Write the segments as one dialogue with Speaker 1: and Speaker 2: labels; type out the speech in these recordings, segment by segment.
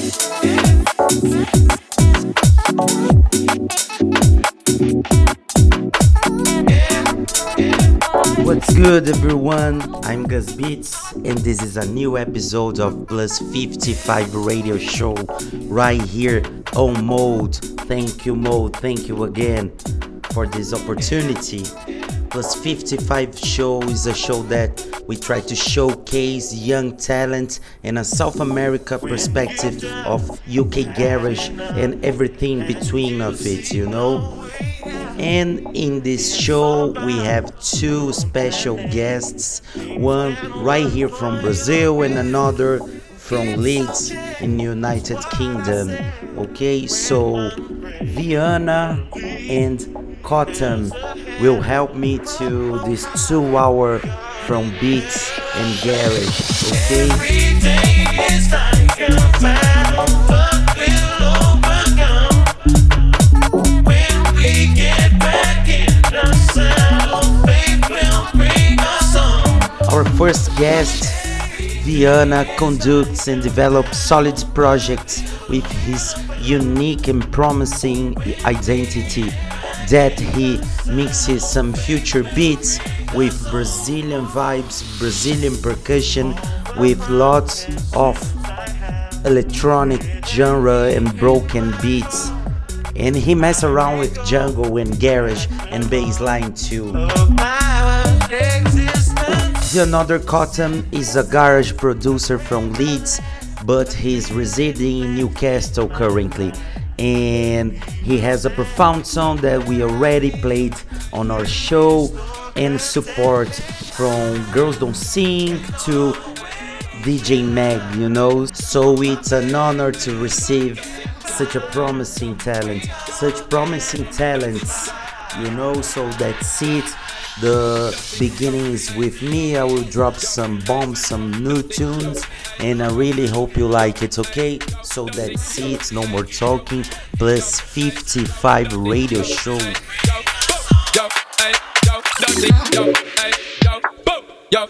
Speaker 1: What's good, everyone? I'm Guzbeats, and this is a new episode of Plus 55 Radio Show right here oh, on Mode. Thank you, Mode. Thank you again for this opportunity. Plus 55 Show is a show that we try to showcase young talent and a South America perspective of UK garage and everything between of it, you know. And in this show, we have two special guests one right here from Brazil and another from Leeds in United Kingdom. Okay, so Viana and Cottam will help me to this two hour from beats and garage. Okay. Our first guest, Viana, conducts and develops solid projects with his unique and promising identity that he mixes some future beats with Brazilian vibes, Brazilian percussion, with lots of electronic genre and broken beats. And he mess around with jungle and garage and bassline too. Another Cottam is a garage producer from Leeds, but he's residing in Newcastle currently. And he has a profound song that we already played on our show and support from Girls Don't Sync to DJ Meg, you know. So it's an honor to receive such a promising talent, such promising talents, you know. So that's it the beginnings with me. I will drop some bombs, some new tunes, and I really hope you like it, okay? So that's it, no more talking. Plus 55 radio show. Yo, yo, yo,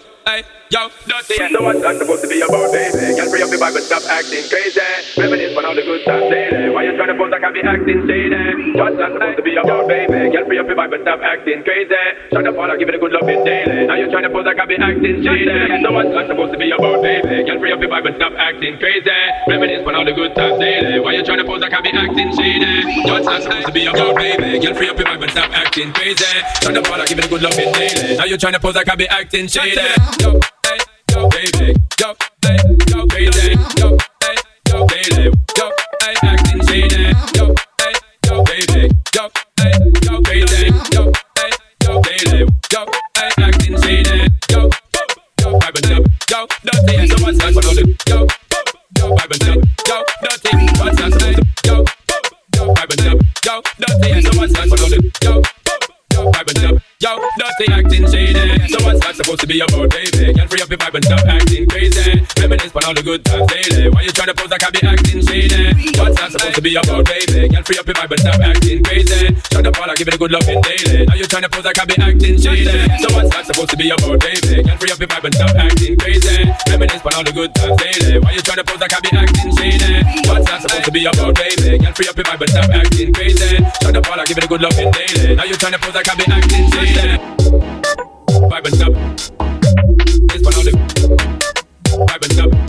Speaker 1: yo, dirty. So what's that supposed to be about, baby? Girl, free up your vibe and stop acting crazy. Reminisce on all the good times daily. Why you trying to pose like I be acting shady? What's that supposed to be about, baby? Girl, free up your vibe and stop acting crazy. Shut up, all I give it a good loving daily. Now you trying to pose like I be acting shady. So what's that supposed to be about, baby? Girl, free up your vibe and stop acting crazy. Reminisce on all the good times daily. Why you trying to pose like I be acting shady? What's that supposed to be about, baby? Girl, free up your vibe and stop acting crazy. Shut up, all I give it a good loving daily. Now you trying to pose like I be acting shady. Yo yo, baby, yo, hey, yo, crazy, yo, yo, baby, yo, Dirty acting shady. So what's that supposed to be about, baby? Can free up your vibe and stop acting crazy. Reminisce on all the good times daily. Why you trying to pose I be acting shady? What's that supposed to be about, baby? Can free up your vibe and stop acting crazy. Shut up, all I give it a good loving daily. Now you trying to pose like I can be acting shady. So what's that supposed to be about, baby? Can free up your vibe and stop acting crazy. Reminisce on all the good times daily. Why you trying to pose I be acting shady? What's that supposed to be about, baby? Can free up your vibe and stop acting crazy. Shut up, all I give it a good loving daily. Now you trying to pose I be acting shady. And stop. This one on the and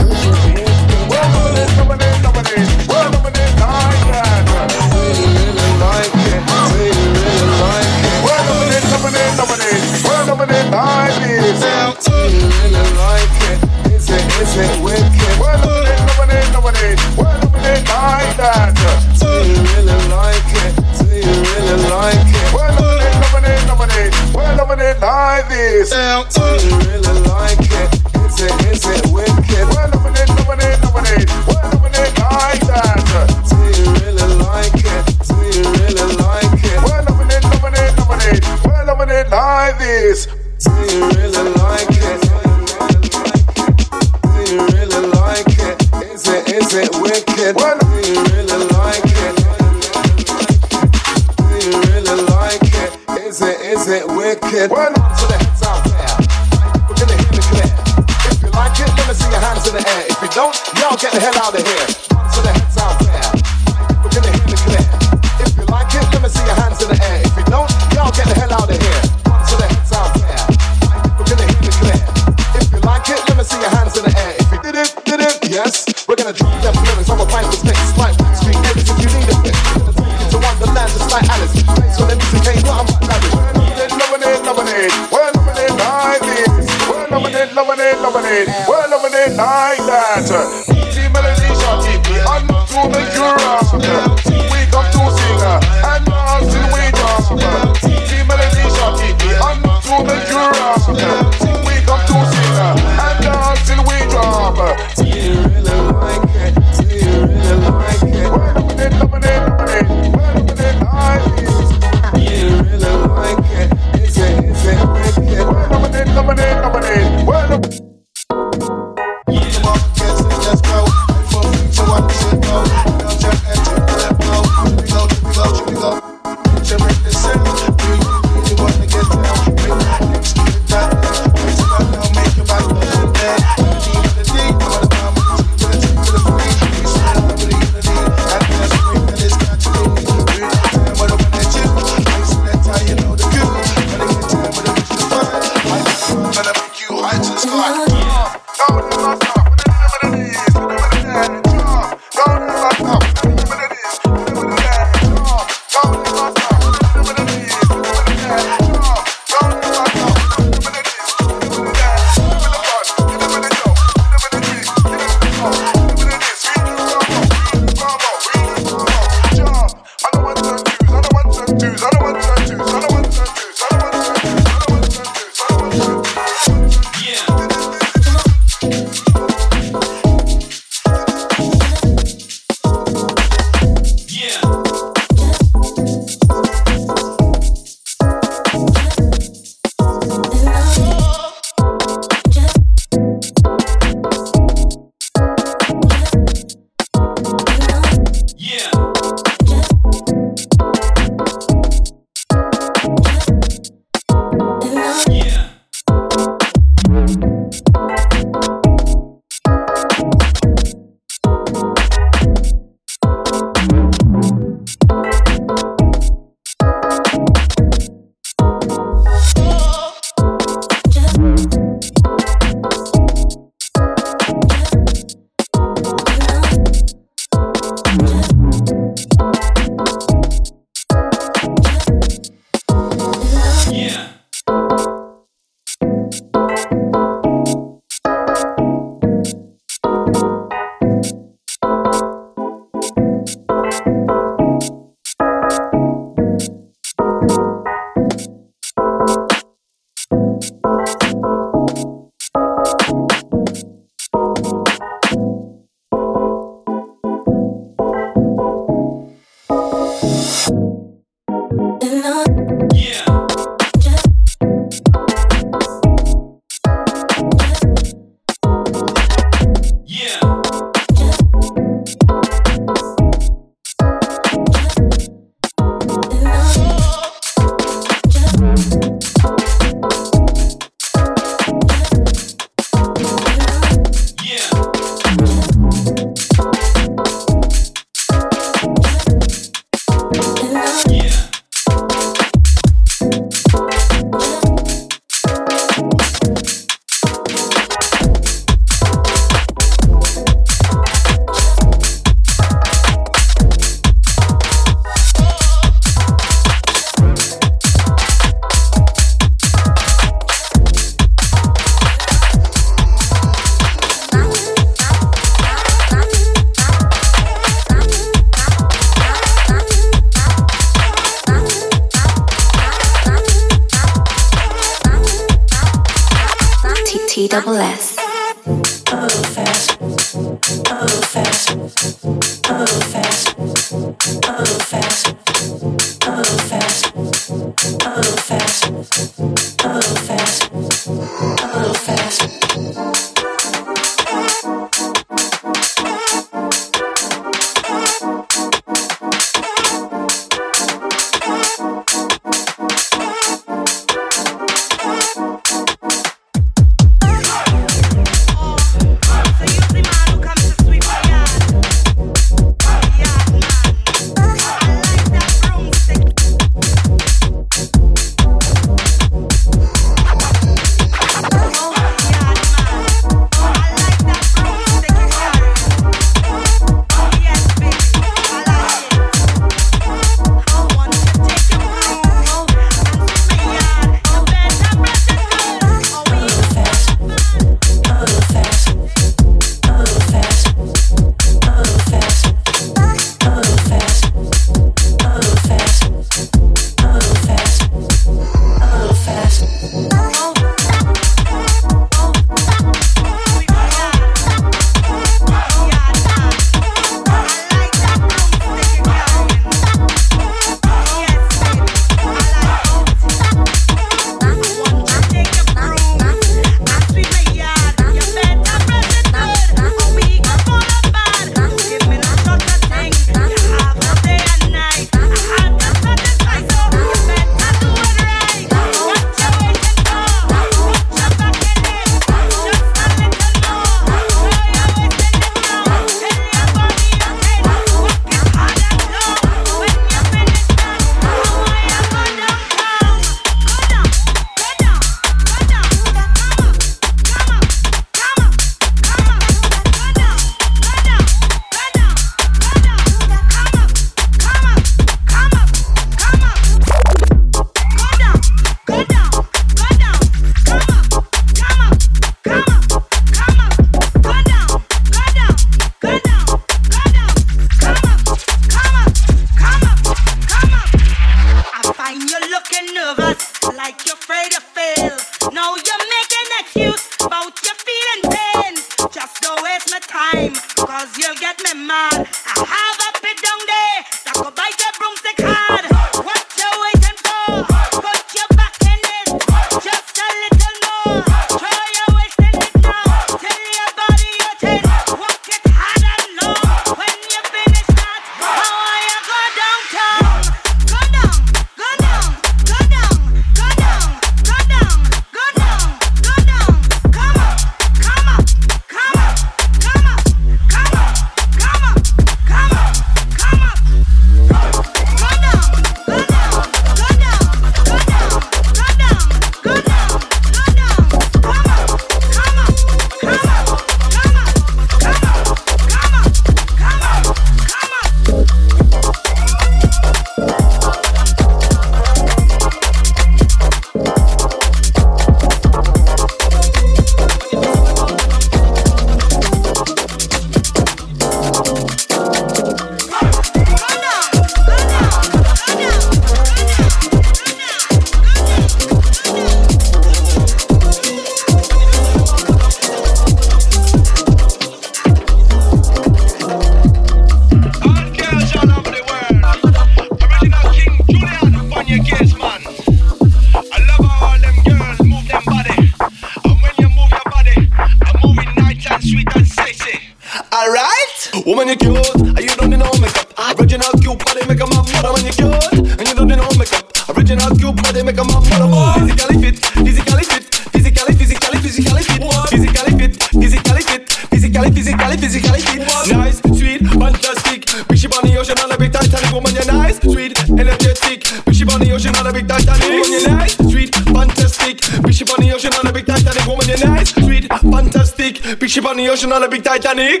Speaker 2: ship on the ocean on a big Titanic.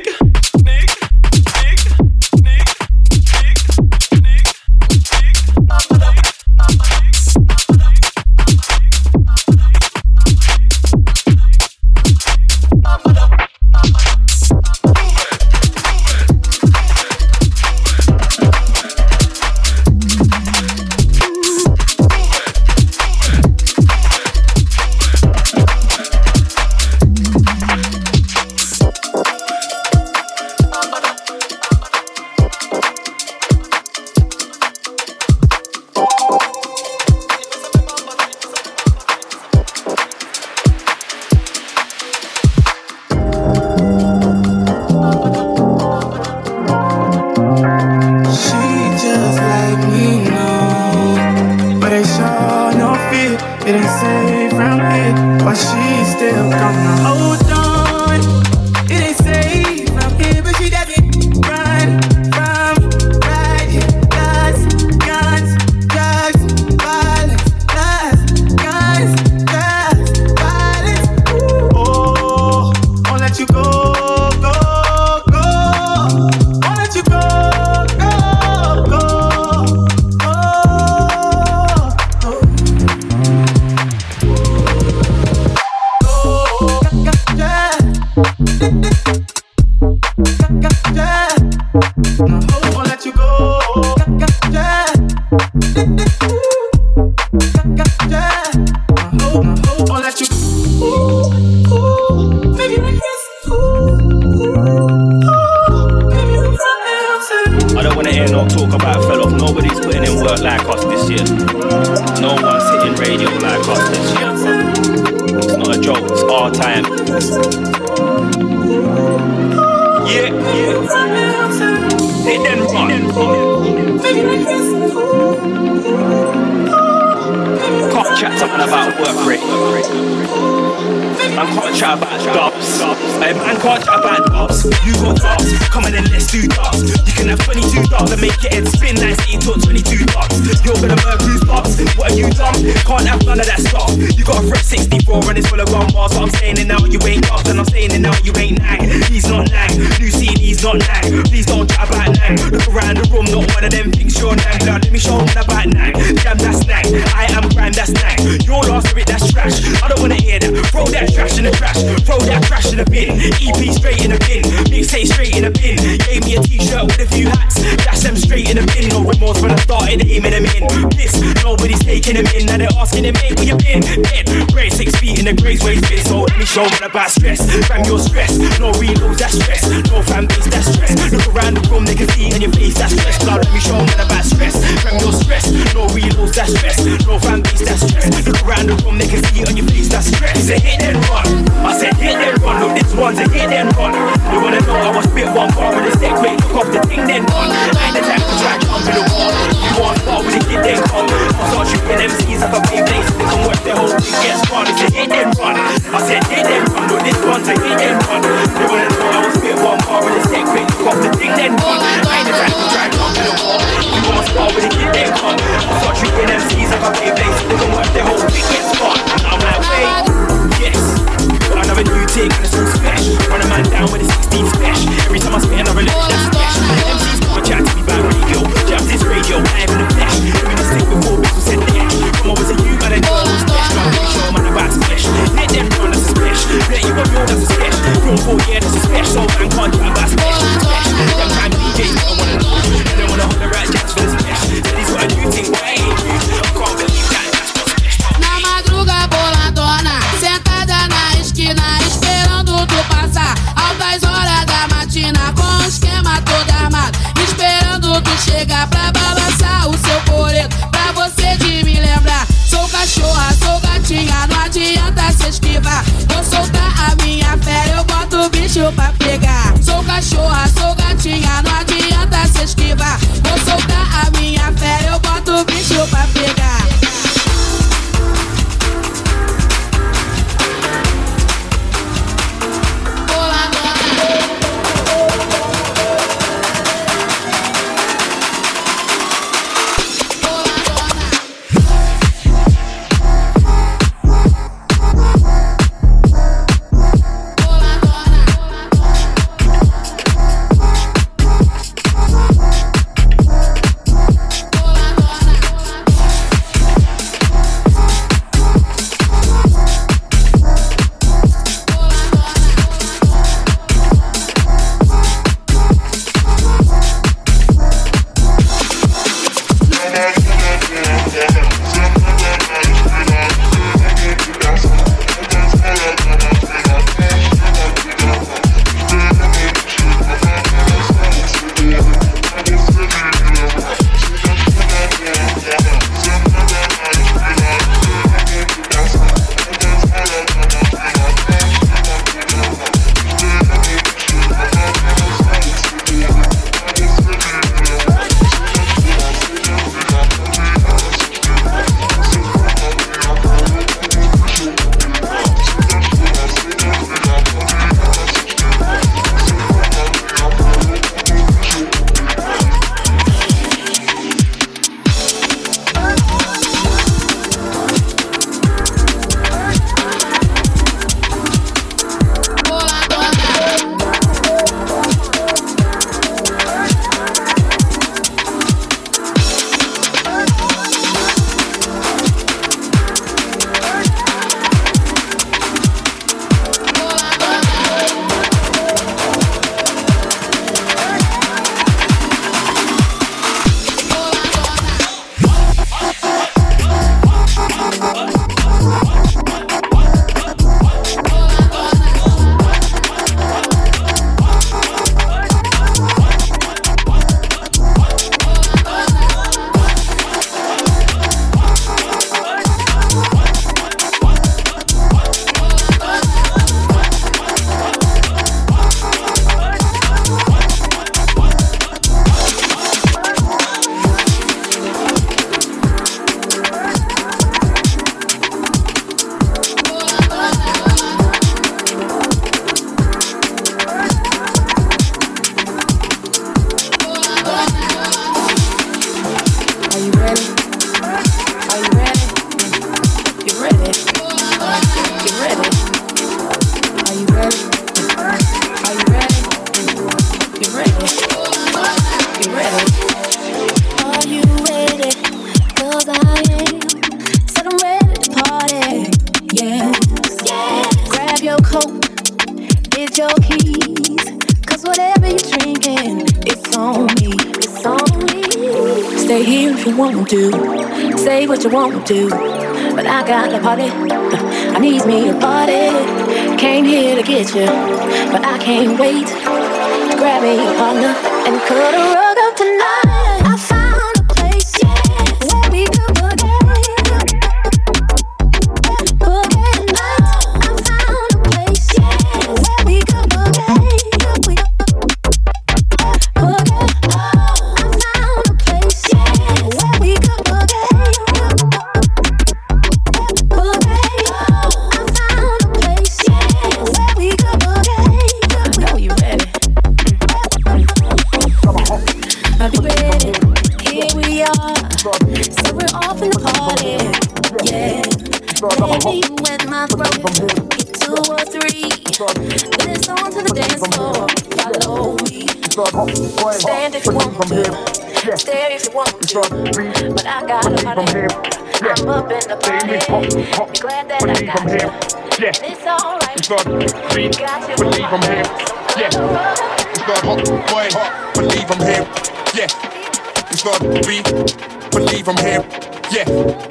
Speaker 3: about stress.
Speaker 4: chegar pra balançar o seu coreto, pra você de me lembrar. Sou cachorra, sou gatinha, não adianta se esquivar. Vou soltar a minha fera, eu boto o bicho pra pegar. Sou cachorra, sou gatinha, não adianta se esquivar. Vou soltar a minha fera, eu boto o bicho pra pegar.
Speaker 5: makes you want to. But I got a honey. I'm up in the party. You're glad that I got you. Yeah. It's alright. You got you.
Speaker 6: Believe I'm here. Yeah. It's not hot boy. Believe I'm here. Yeah. It's the beat. Believe I'm here. Yeah.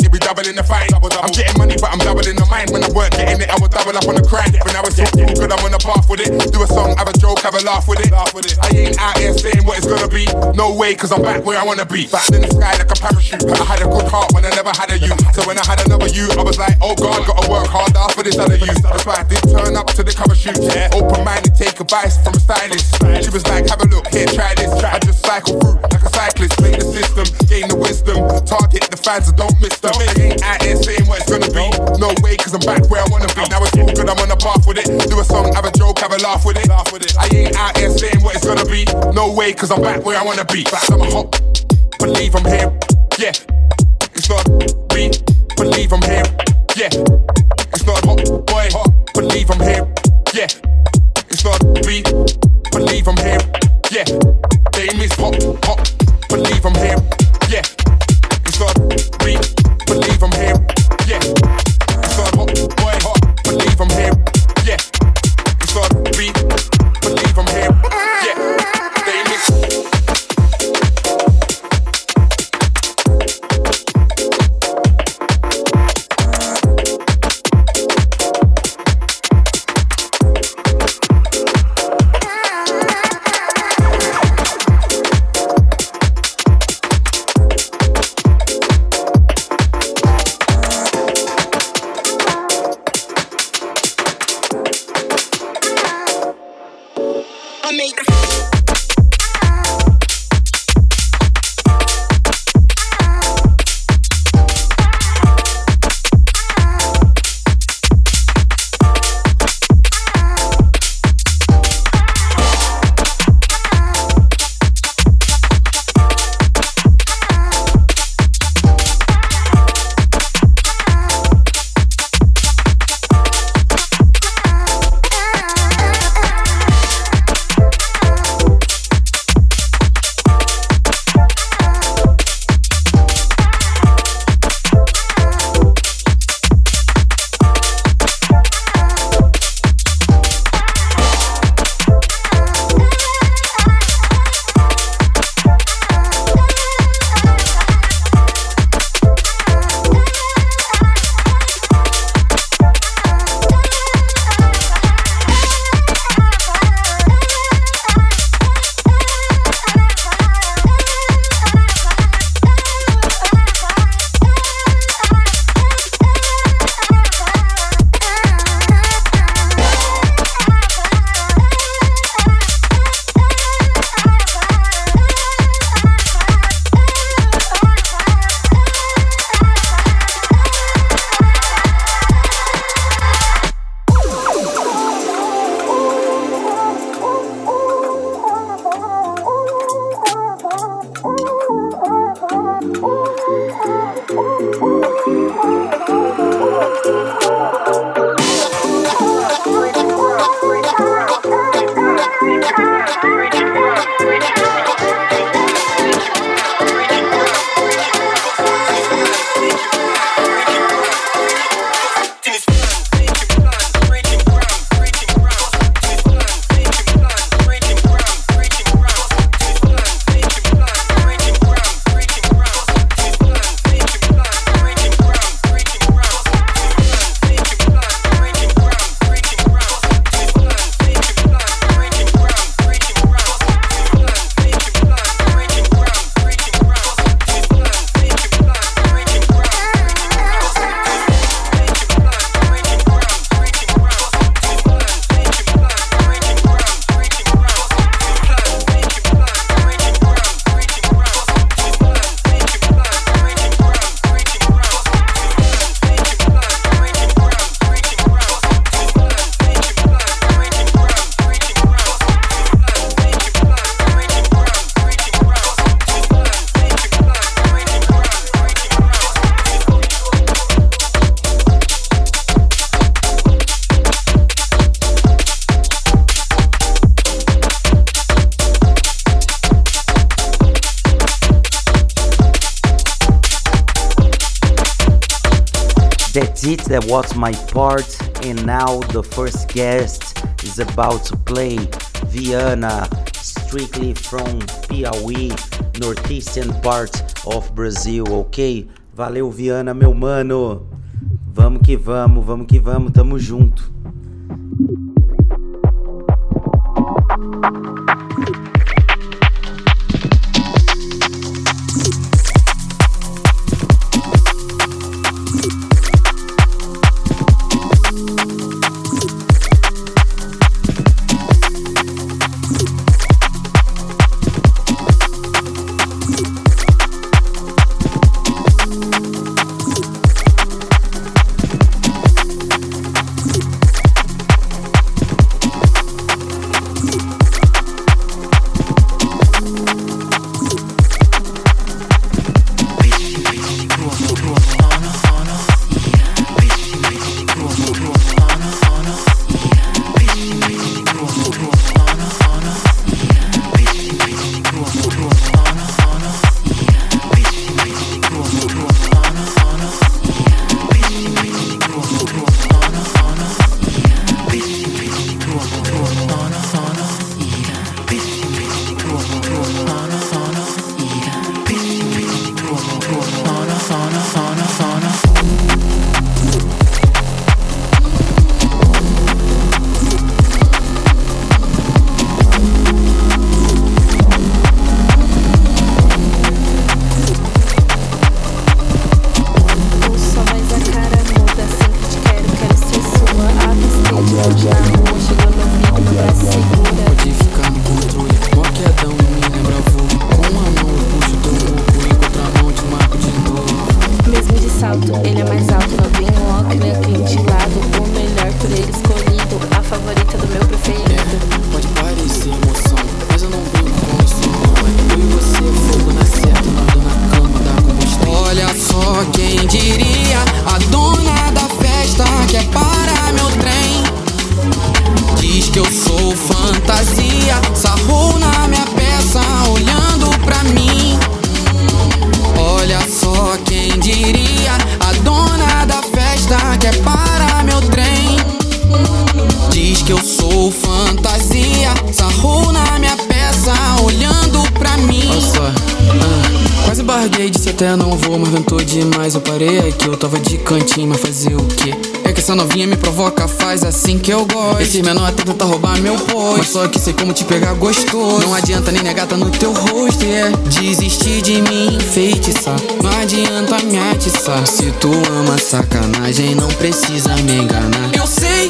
Speaker 6: doubling the fine. I'm getting money, but I'm doubling the mind. When I weren't getting it, I would double up on the crime. When I was so cool, good, I'm on the path with it. Do a song, have a joke, have a laugh with it. I ain't out here saying what it's gonna be. No way, cause I'm back where I wanna be. Back in the sky like a parachute. I had a good heart when I never had a you. So when I had another you, I was like, oh god, gotta work harder for this other you. That's why I did turn up to the cover shoot. Yeah. Open minded, take advice from a stylist. She was like, have a look, here, try this. I just cycle through like a cyclist. Play the the wisdom. Target the fans, so don't miss them. They ain't out here saying what it's gonna be. No way, cause I'm back where I wanna be. Now it's all good, I'm on the path with it. Do a song, have a joke, have a laugh with it. I ain't out here saying what it's gonna be. No way, cause I'm back where I wanna be. Back, I'm a hot, believe I'm here. Yeah, it's not me, believe I'm here. Yeah, it's not hot boy, hot, believe I'm here. Yeah, it's not me, believe I'm here. Yeah, is hot, hot, believe I'm here.
Speaker 1: that was my part, and now the first guest is about to play Viana, strictly from Piauí, northeastern part of Brazil, ok? Valeu, Viana, meu mano! Vamos que vamos, vamos que vamos, tamo junto!
Speaker 7: tu ama sacanagem, não precisa me enganar. Eu sei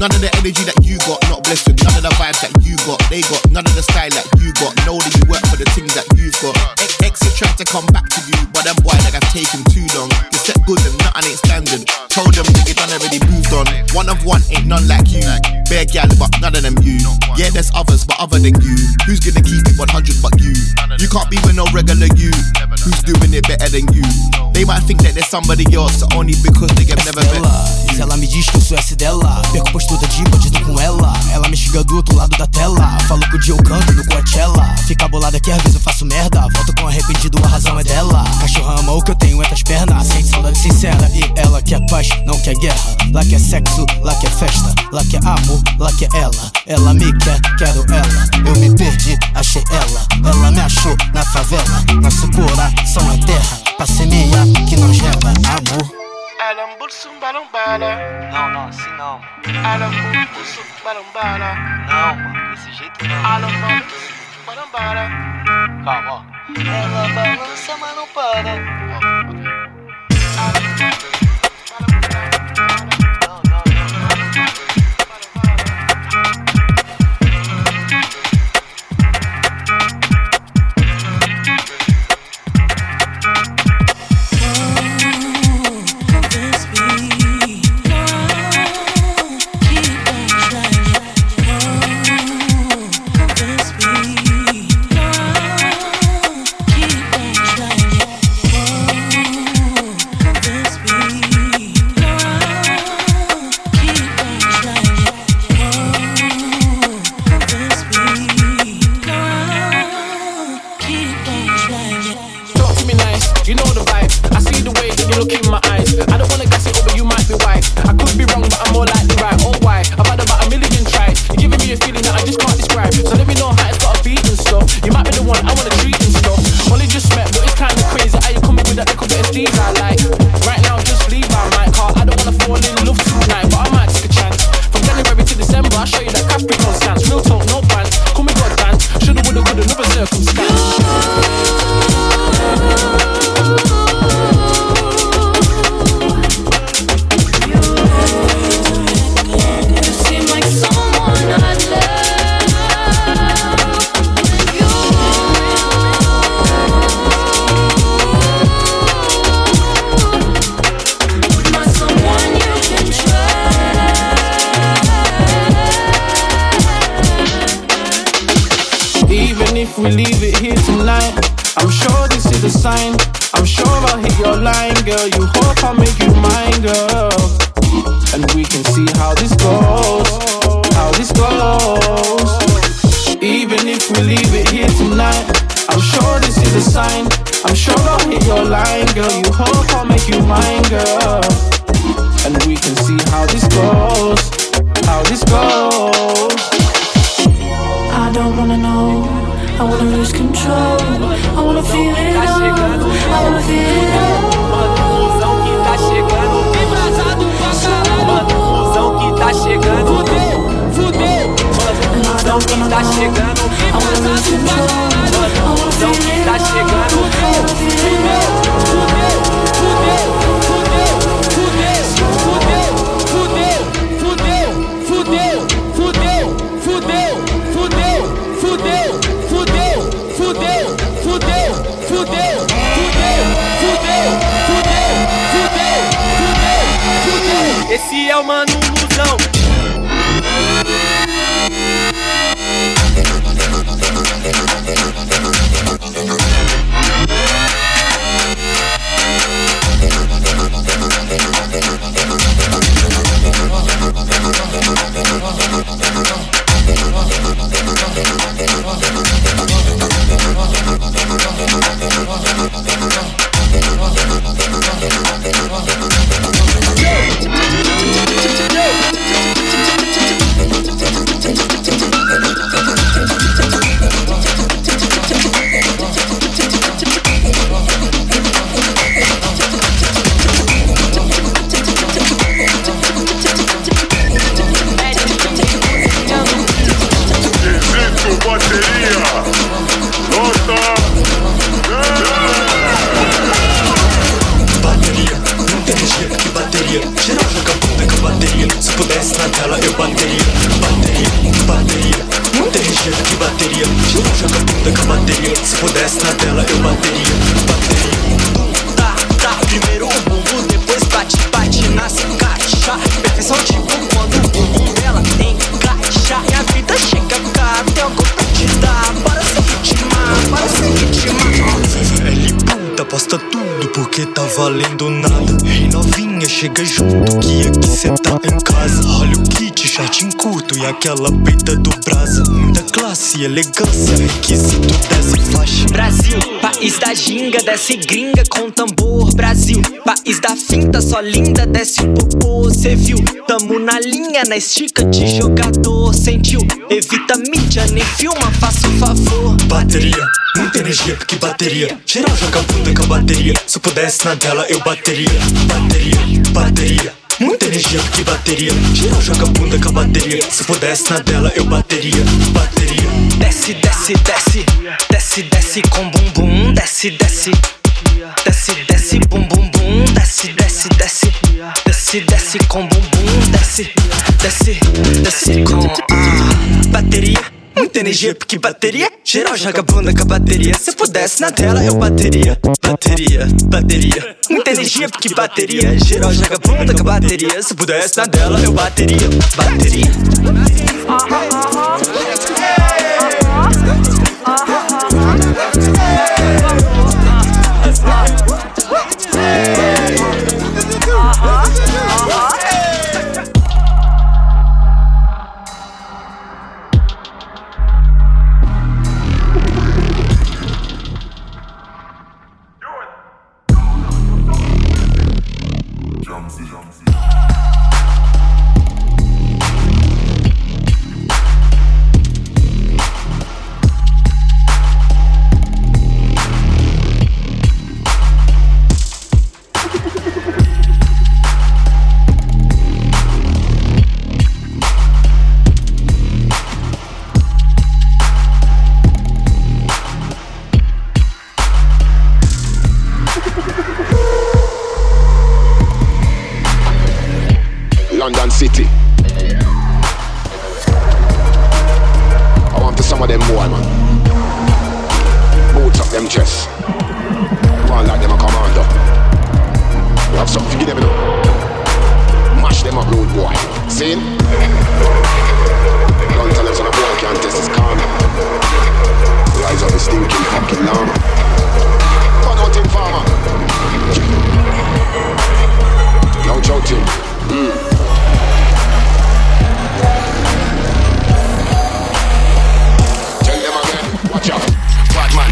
Speaker 7: None of the energy that you got, not blessed with. None of the vibes that you got, they
Speaker 6: got. None of the style that you got. Know that you work for the things that you've got.
Speaker 8: Exit tried to come back to you, but them boy like I've taken Bare gal, but none of them you. Yeah, there's others, but other than you. Who's gonna keep it 100 but you? You can't be with no regular you. Who's doing it better than you? They might think that there's somebody else only because they have never met you.
Speaker 9: Se ela me diz que eu sou S dela, perco postura de bandido com ela. Ela me xinga do outro lado da tela. Falo que o dia eu canto no Coachella. Fica bolada que às vezes eu faço merda. Volto com arrependido, a razão é dela. Cachorra ama o que eu tenho entre as pernas. Sente saudade sincera. E ela quer paz, não quer guerra. Lá quer sexo, lá quer festa. Lá quer amor, lá quer ela. Ela me quer, quero ela. Eu me perdi, achei ela. Ela me achou na favela. Nosso coração é terra. Pra semear que não gera amor.
Speaker 10: Não, não, assim não. Não, mano, desse jeito não. Calma, ó. Ela balança, mas não para.
Speaker 11: I like. Right now, just leave my car. I don't wanna fall in love tonight, but I might take a chance. From January to December, I'll show you that girl. You hope I'll make
Speaker 12: desce gringa com tambor. Brasil, país da finta, só linda, desce o popô. Cê viu? Tamo na linha, na estica de jogador. Sentiu? Evita mídia, nem filma, faça o favor.
Speaker 13: Bateria, muita energia, porque bateria. Geral joga bunda com a bateria. Se eu pudesse na dela, eu bateria. Bateria, bateria. Muita energia, porque bateria. Geral joga bunda com a bateria. Se eu pudesse na dela, eu bateria. Bateria.
Speaker 12: Desce, desce, desce. Desce, desce com bum bum. Desce, desce. Desce, desce, bum bum bum. Desce, desce, desce. Desce, desce com bum bum. Desce, desce, desce com ah, bateria. Muita energia, porque bateria. Geral joga bunda com a bateria. Se pudesse na tela, eu bateria. Bateria, bateria. Muita energia, porque bateria. Geral joga bunda com a bateria. Se pudesse na dela, eu bateria. Bateria.
Speaker 6: Boots up them chest. One like them a commando. You have something to give them, you. Mash them up, rude boy. See? Don't tell them so the boy can't test his karma. Rise up the stinking fucking llama. Turn out in farmer. No joking. Mm. Tell them again, watch out.
Speaker 14: Bad man,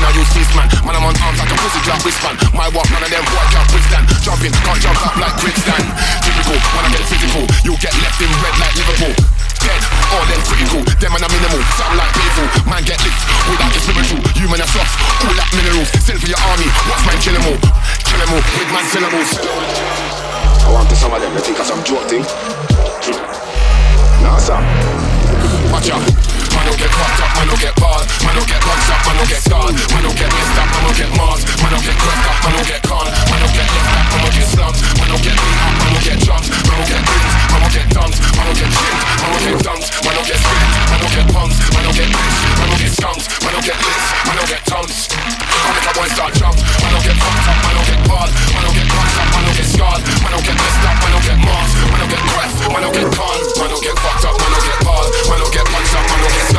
Speaker 14: this man, you know fist man. Man I'm on arms like a pussy drop wristband. My walk, none of them boy can't withstand. Jumping, can't jump up like quicksand. Typical, when I get physical, you get left in red like Liverpool. Dead, all them critical, them man are minimal, sound like people. Man get licked without the spiritual. You man are soft, all like minerals. Send for your army, watch man kill 'em all. Kill 'em all with man syllables.
Speaker 6: I want to some of them, they think joke thing. Nah, sir.
Speaker 14: Watch out. Man don't get fucked up, man don't get barred Man don't get boxed up, man don't get scarred Man don't get messed up, man don't get marred Man don't get cracked up, man don't get conned Man don't get left back, man don't get slumped Man don't get beat up, man don't get jumped Man don't get bruised, man don't get dumped Man don't get chipped, man don't get dumped Man don't get scraped, man don't get pumped Man don't get bitched, man don't get skunked Man don't get lit, man don't get tons I make a boy start jump Man don't get fucked up, man don't get barred Man don't get punched up, man don't get scarred Man don't get messed up, man don't get marked Man don't get cracked, man don't get conned get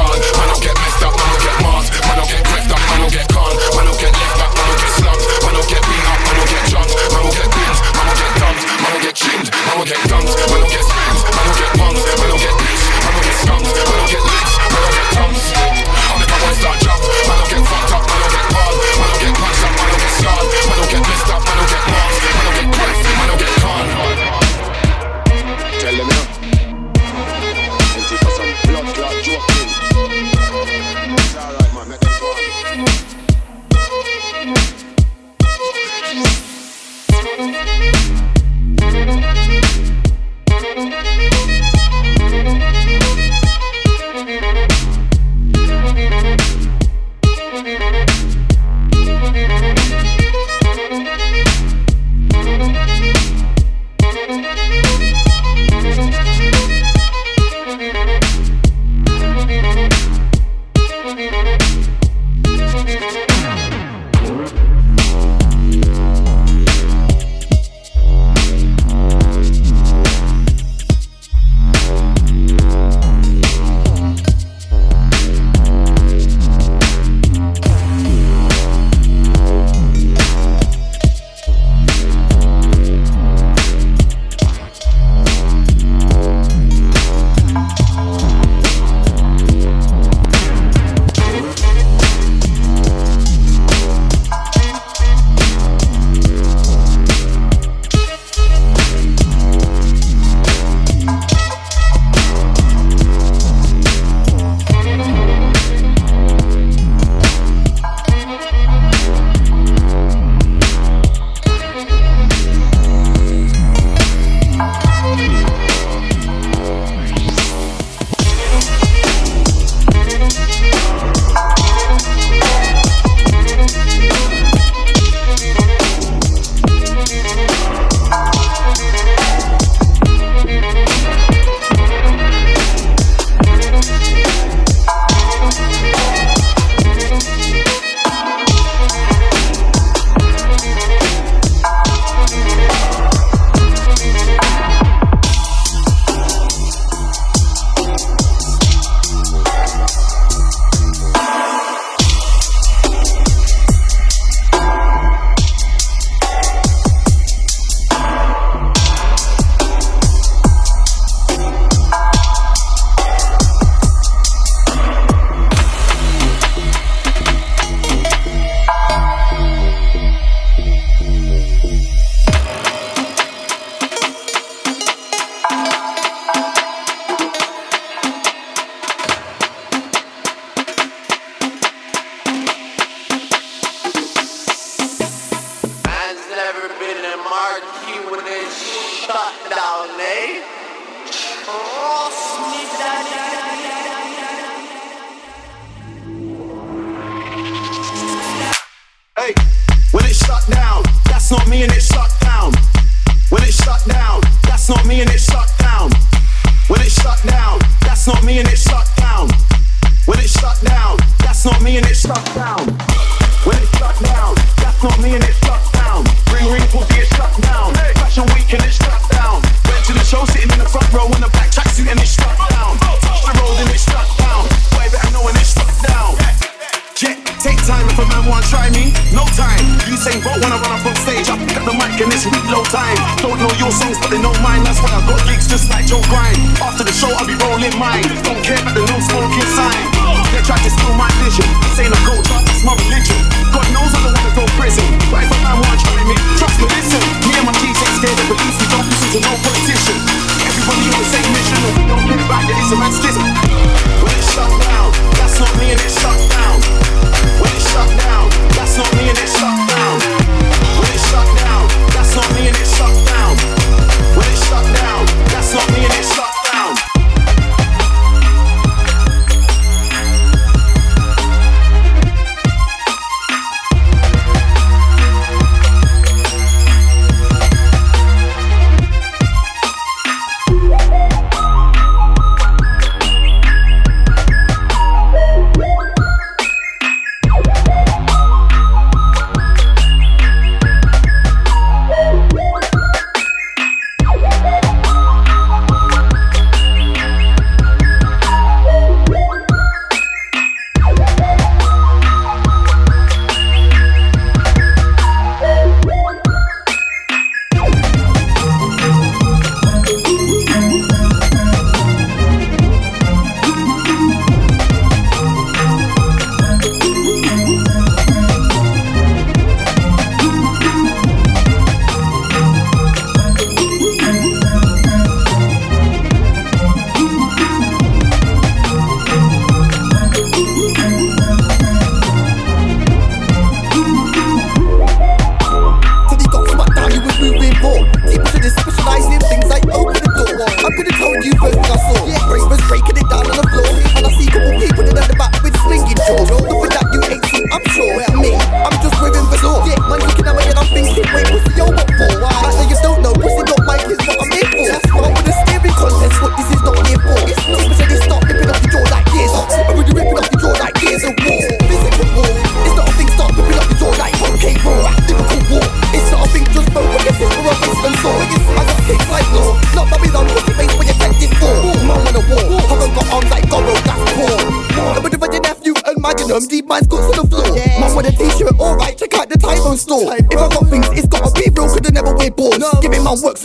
Speaker 15: Giving man work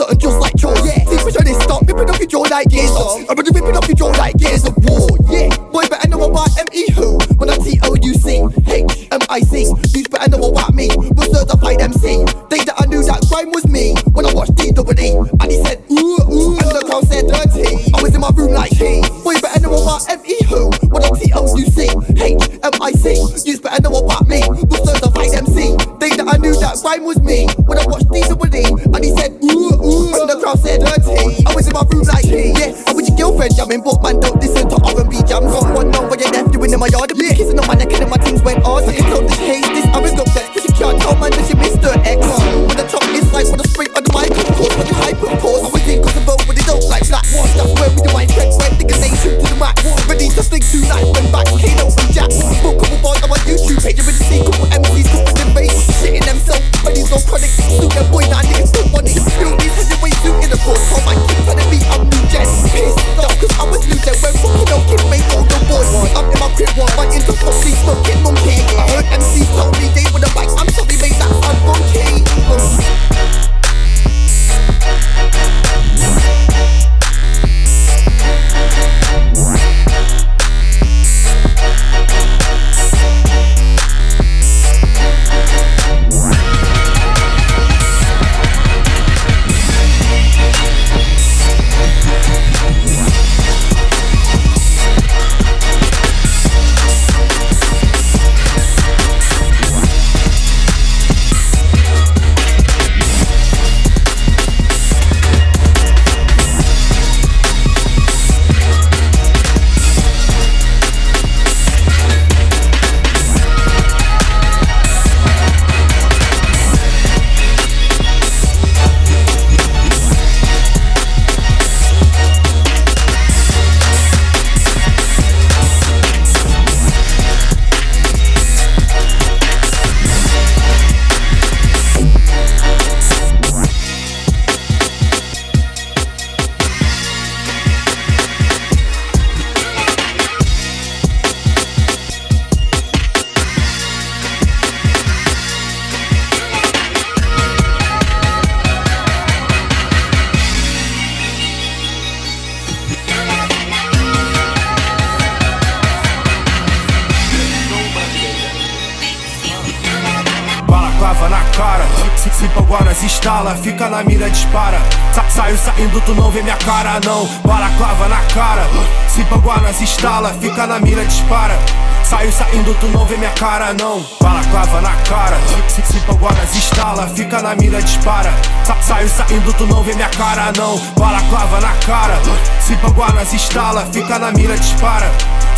Speaker 16: saindo, tu não vê minha cara, não. Balaclava na cara. Se, se instala, fica na mira, dispara. Sa saio saindo, tu não vê minha cara, não. Balaclava na cara. Se Guanas instala, fica na mira, dispara.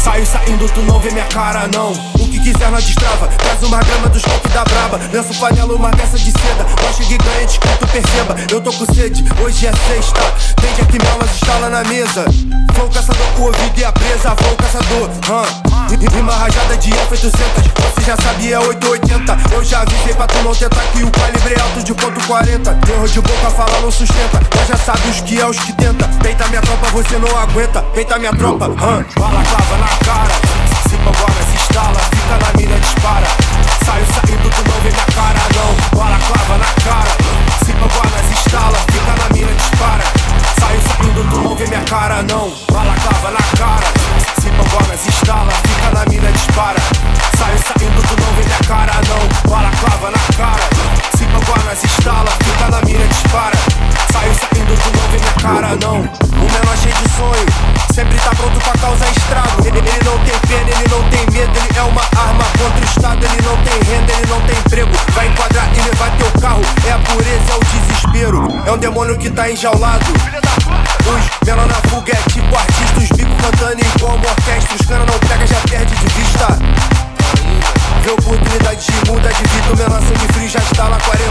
Speaker 16: Saio saindo, tu não vê minha cara, não. O que quiser nós destrava. Traz uma grama dos coques da braba. Lenço panela, uma peça de seda. Nós cheguei ganhante, que tu perceba. Eu tô com sede, hoje é sexta. Tem que aqui mas instala na mesa. Flow caçador com o ouvido e a presa. Flow caçador, hum. Rima rajada de F800. Você já sabia, é 880. Eu já avisei pra tu não tentar que o calibre é alto de ponto 40. Erro de boca, fala não sustenta. Nós já sabe os que é os que tenta. Peita minha tropa, você não aguenta. Peita minha tropa, hum. Bala clava na cara. Se agora se instala, fica na mira, dispara. Saio saindo, tu não vê minha cara, não. Bala clava na cara. Se agora se instala, fica na mira, dispara. Saio saindo, tu não vê minha cara, não. Bala clava na cara. Se agora se instala, fica na mira, dispara. Saio saindo, tu não vê minha cara, não. Bala clava na cara. Se agora se instala, fica na mira, dispara. Saio saindo, tu não vê minha cara, não. O menor cheio de sonho, sempre tá pronto pra causar estrago. Ele, ele não tem pena, ele não tem medo, ele é uma arma contra o Estado. Ele não tem renda, ele não tem emprego. Vai enquadrar e levar teu carro. É a pureza, é o desespero. É um demônio que tá enjaulado. Os menor na fuga é tipo artista, os bicos cantando igual uma orquestra. Os cara não pega, já perde de vista. Vê oportunidade de muda de vida, o menor sangue frio já está lá 40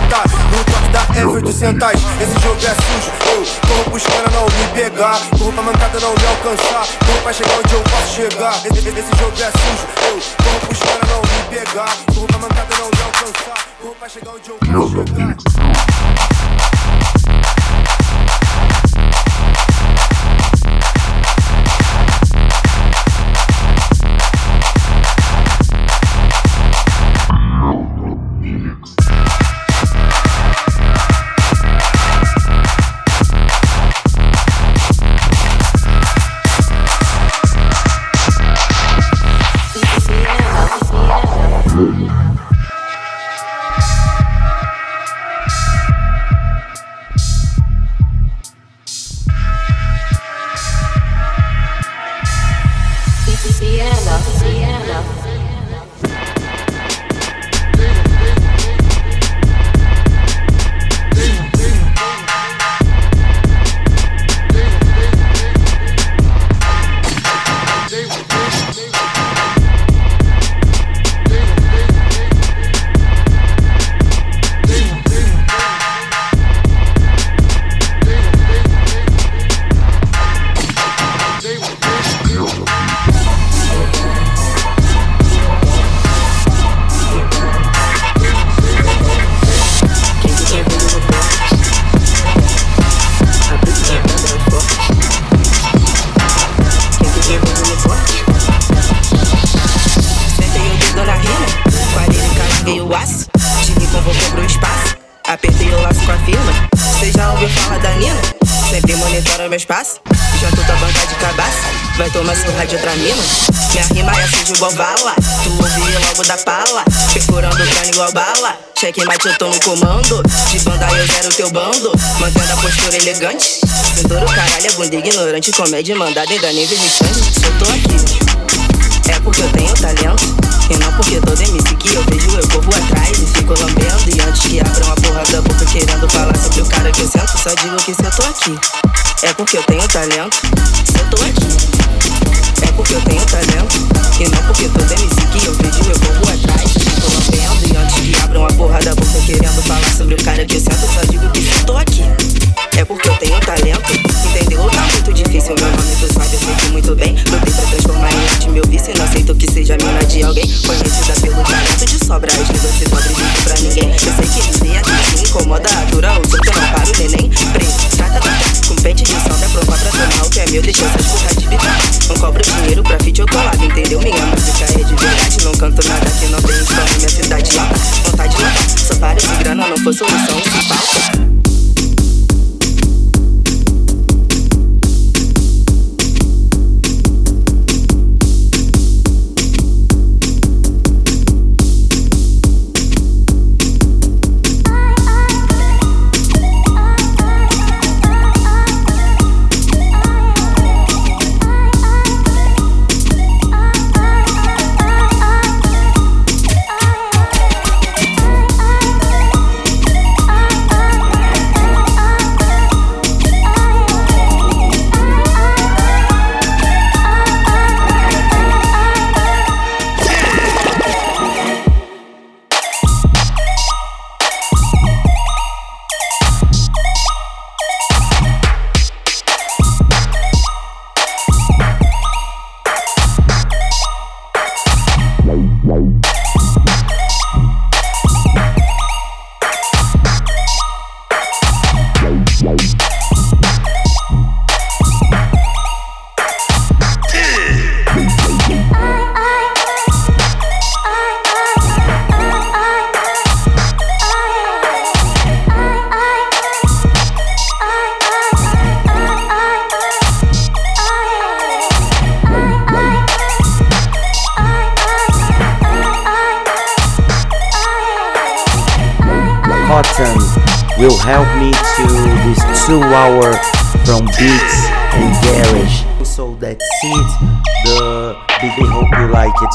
Speaker 16: No toque da F800, esse jogo é sujo. Eu corro pros caras não me pegar Corro pra mancada não me alcançar. Corro pra chegar onde eu posso chegar Esse, esse jogo é sujo. Eu corro pros caras não me pegar Corro pra mancada não me alcançar. Corro pra chegar onde eu posso chegar
Speaker 17: igual bala. Cheque mate, eu tô no comando. De banda eu zero teu bando. Mantendo a postura elegante. Cintura caralho, é bunda ignorante. Comédia mandada ainda nível restante. Eu tô aqui. É porque eu tenho talento. E não porque todo MC que eu vejo eu corro atrás e fico lambendo. E antes que abram a porra da boca querendo falar sobre o cara que eu sento, só digo que se eu tô aqui. É porque eu tenho talento. Se eu tô aqui. É porque eu tenho talento E não porque todo MC que eu vejo eu corro atrás Tô lambendo e antes que abram a porra da boca Querendo falar sobre o cara que eu sento Só digo que eu tô aqui. É porque eu tenho talento Entendeu? Tá muito difícil Meu nome tu sabe, eu sei muito bem. Lutei pra transformar em arte meu vício Não aceito que seja mina de alguém. Conhecida pelo talento de sobra As que você não acredita pra ninguém. Eu sei que dizer assim incomoda a dura O que eu não paro, neném Preto, trata, Com pente de sol da prova pra tomar O que é meu, deixa essas porra de bicar Não cobro dinheiro pra fit ou colado,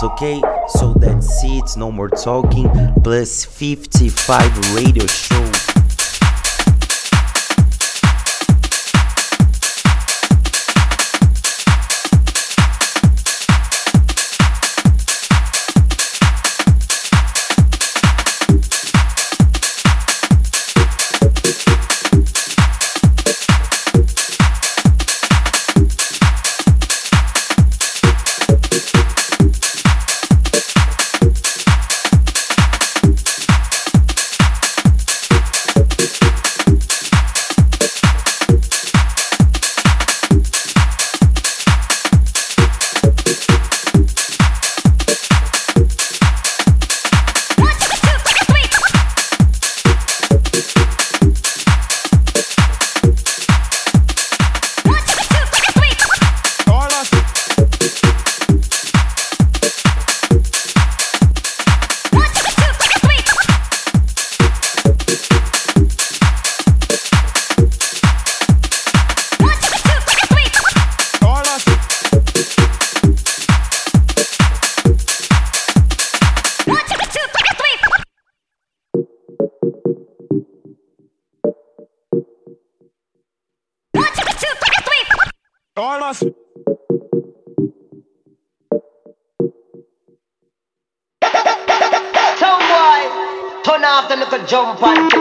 Speaker 1: okay? So that's it. No more talking. Plus 55 radio show.
Speaker 18: Jump and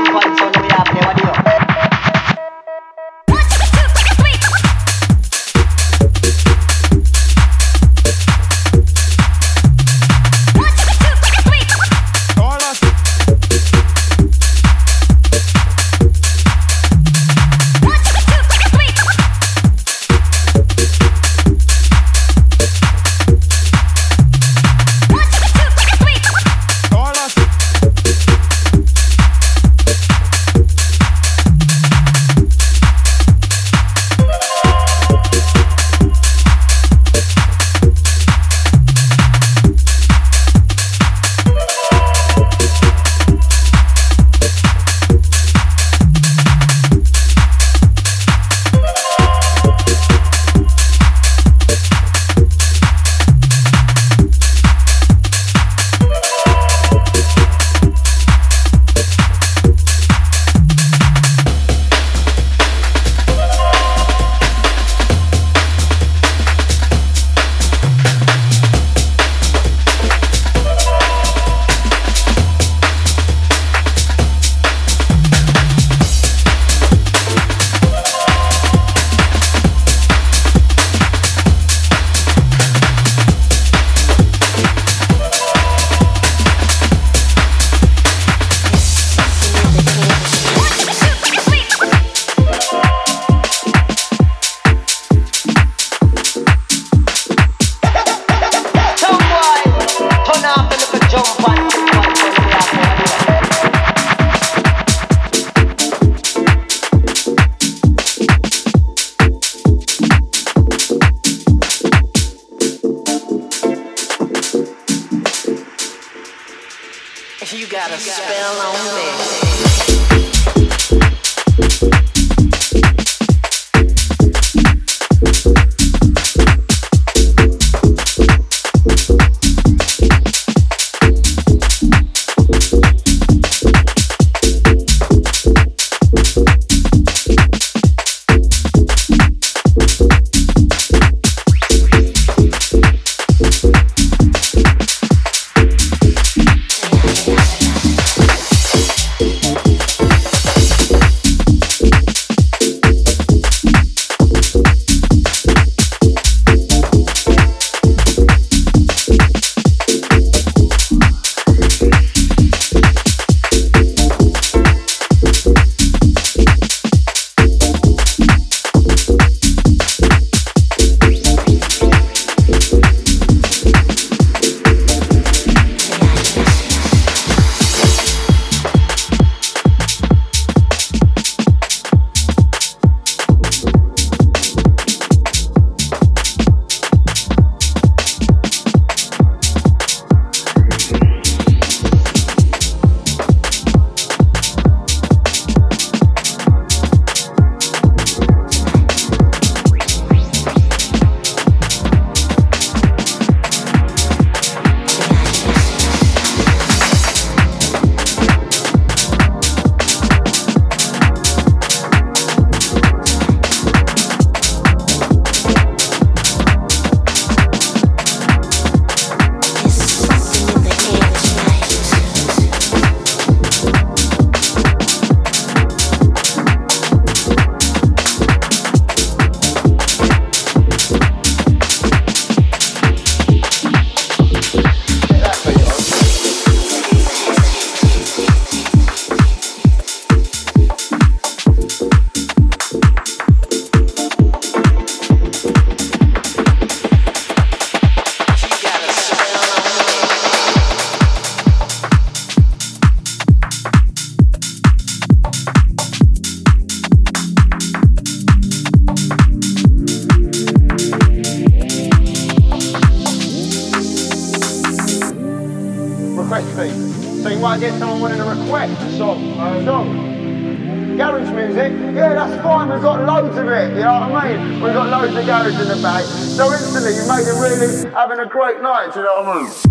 Speaker 19: get someone wanting to request a song. A song. Garage music, yeah, that's fine. We've got loads of it. You know what I mean? We've got loads of garage in the bag. So instantly, you make it really having a great night. You know what I mean?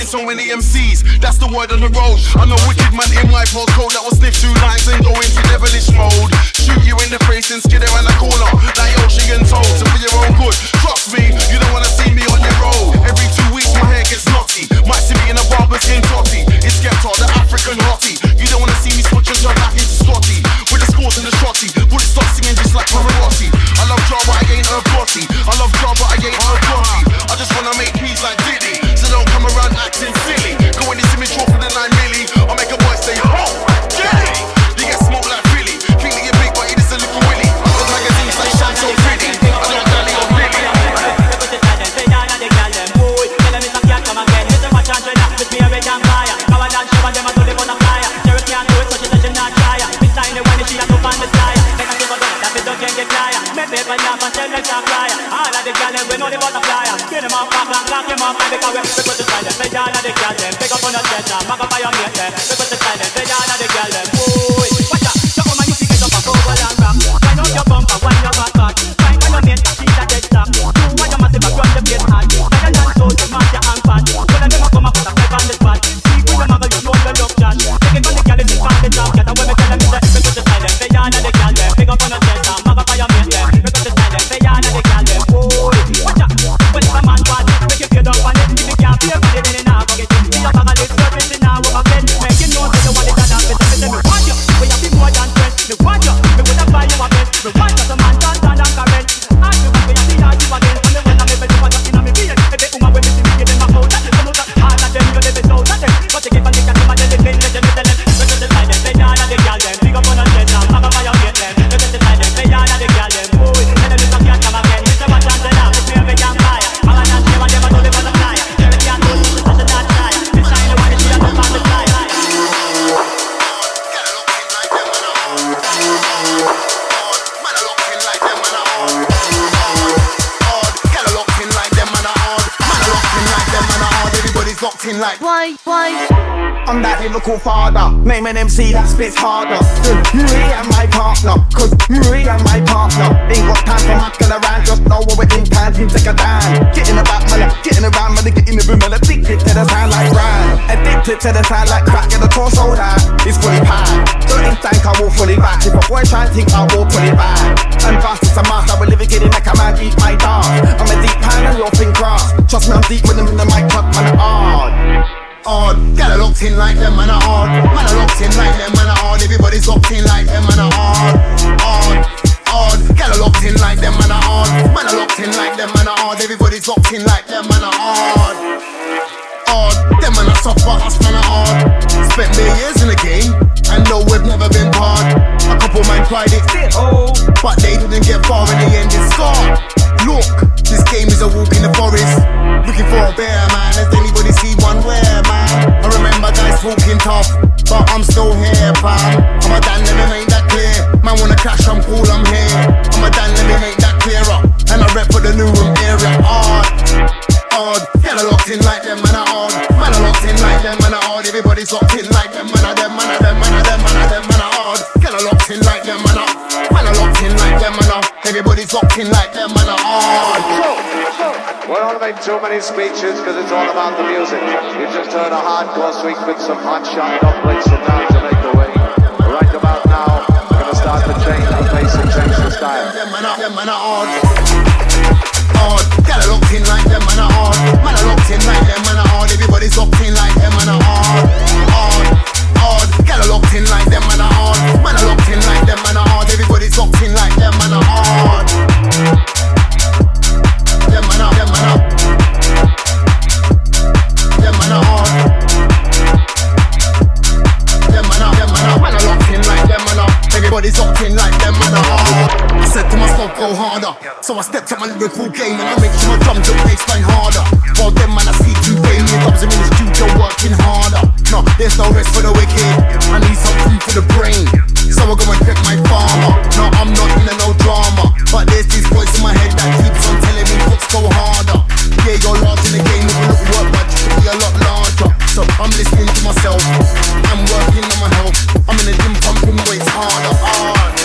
Speaker 20: Murking so many MCs? That's the word on the road. I know wicked man in my postcode that will sniff two lines and go into devilish mode. Shoot you in the face and skid around the corner like ocean told. So for your own good, trust me, you don't wanna see me on your road. Every two weeks my hair gets knotty. Might see me in a barber skin totty. It's Skepta, the African hottie. You don't wanna see me switch and turn back into Scotty. With the scores and the shotty. Bullet stop singing just like Pavarotti. I love but I ain't a bossy. I love but I ain't a bossy.
Speaker 21: Off and because we we put the. Say all of the them pick up on the center, uh, mate them. We put the all the gyal them.
Speaker 20: Locked in like why, why? I'm that lyrical father. Name an MC that spits harder. than Me and my partner, cause me and my partner ain't got time for mucking around. Just know what we're in time, team take a dime. Getting about money, getting around money, getting in the room and addicted to the sound like rhyme. Addicted to the sound like crack, get the torso down. It's fully packed. Don't think think I will fully back. If a boy try and think I will pull it back. And fast it's a master, we're living in like a man eat my dog. I'm a deep pan and you're thin grass. Trust me, I'm deep with them in the mic, cut man hard. Odd, get locked in like them, man are hard. Man are locked in like them, man are hard. Everybody's locked in like them, man are hard. Odd, odd, get locked in like them, man are hard. Man are locked in like them, man are hard. Everybody's locked in like them, man are hard. Odd, them man are soft, but us man are hard. Spent their years in the game, and know we've never been hard. A couple man tried it, oh, but they didn't get far in the end. It's scarred. Look, this game is a walk in the forest. Looking for a bear, man. Has anybody seen one where, man? I remember guys talking tough, but I'm still here, fam. I'm a dan, let me that clear. Man wanna crash, I'm cool, I'm here. I'm a dan, let that clearer. And I rep for the new room area. Odd, odd. Get a locked in like them, man are odd. Man are locked in like them, man are odd. Everybody's locked in like them, man are them, man are them, man are them, man are them, man are odd. Get a locked in like them, man are. Man are locked in like them, man are. Everybody's locked in like them, man are odd.
Speaker 22: We don't make too many speeches because it's all about the music. You just heard a hardcore sweep with some hot shot doublets from down Jamaica way. Right about now, start to change the pace and change the style.
Speaker 14: Them man are, them man are. Gotta locked in like them man are hard. Man are locked in like them man are hard. Everybody's in like them man are. Hard. Gotta locked in like them man are hard. Man are locked in like them man are hard. Everybody's in like them man are hard. Them man are, them man are. Them man are Everybody's in like them man are hard. I said to myself, go harder. So I stepped up my lyrical game and I make sure my drums and bass line harder. While them man I see two failure dubs, I'm in the studio working harder. No, there's no rest for the wicked. I need some food for the brain. So I go and check my farmer. No, I'm not in a no drama. But there's this voice in my head that keeps on telling me books go harder. Yeah, you're large in the game, look work, be a lot larger. So I'm listening to myself. I'm working on my health. I'm in the gym pumping weights. Hard, hard.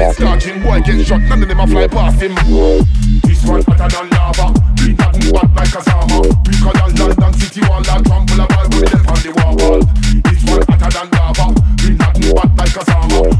Speaker 6: yeah. Starting boy get shot, none of them a fly past him. This one hotter than lava, he nothing bad like a summer. Weaker than London City wall, and trample a ball with them on the wall. This one hotter than lava, he nothing bad like a
Speaker 23: summer.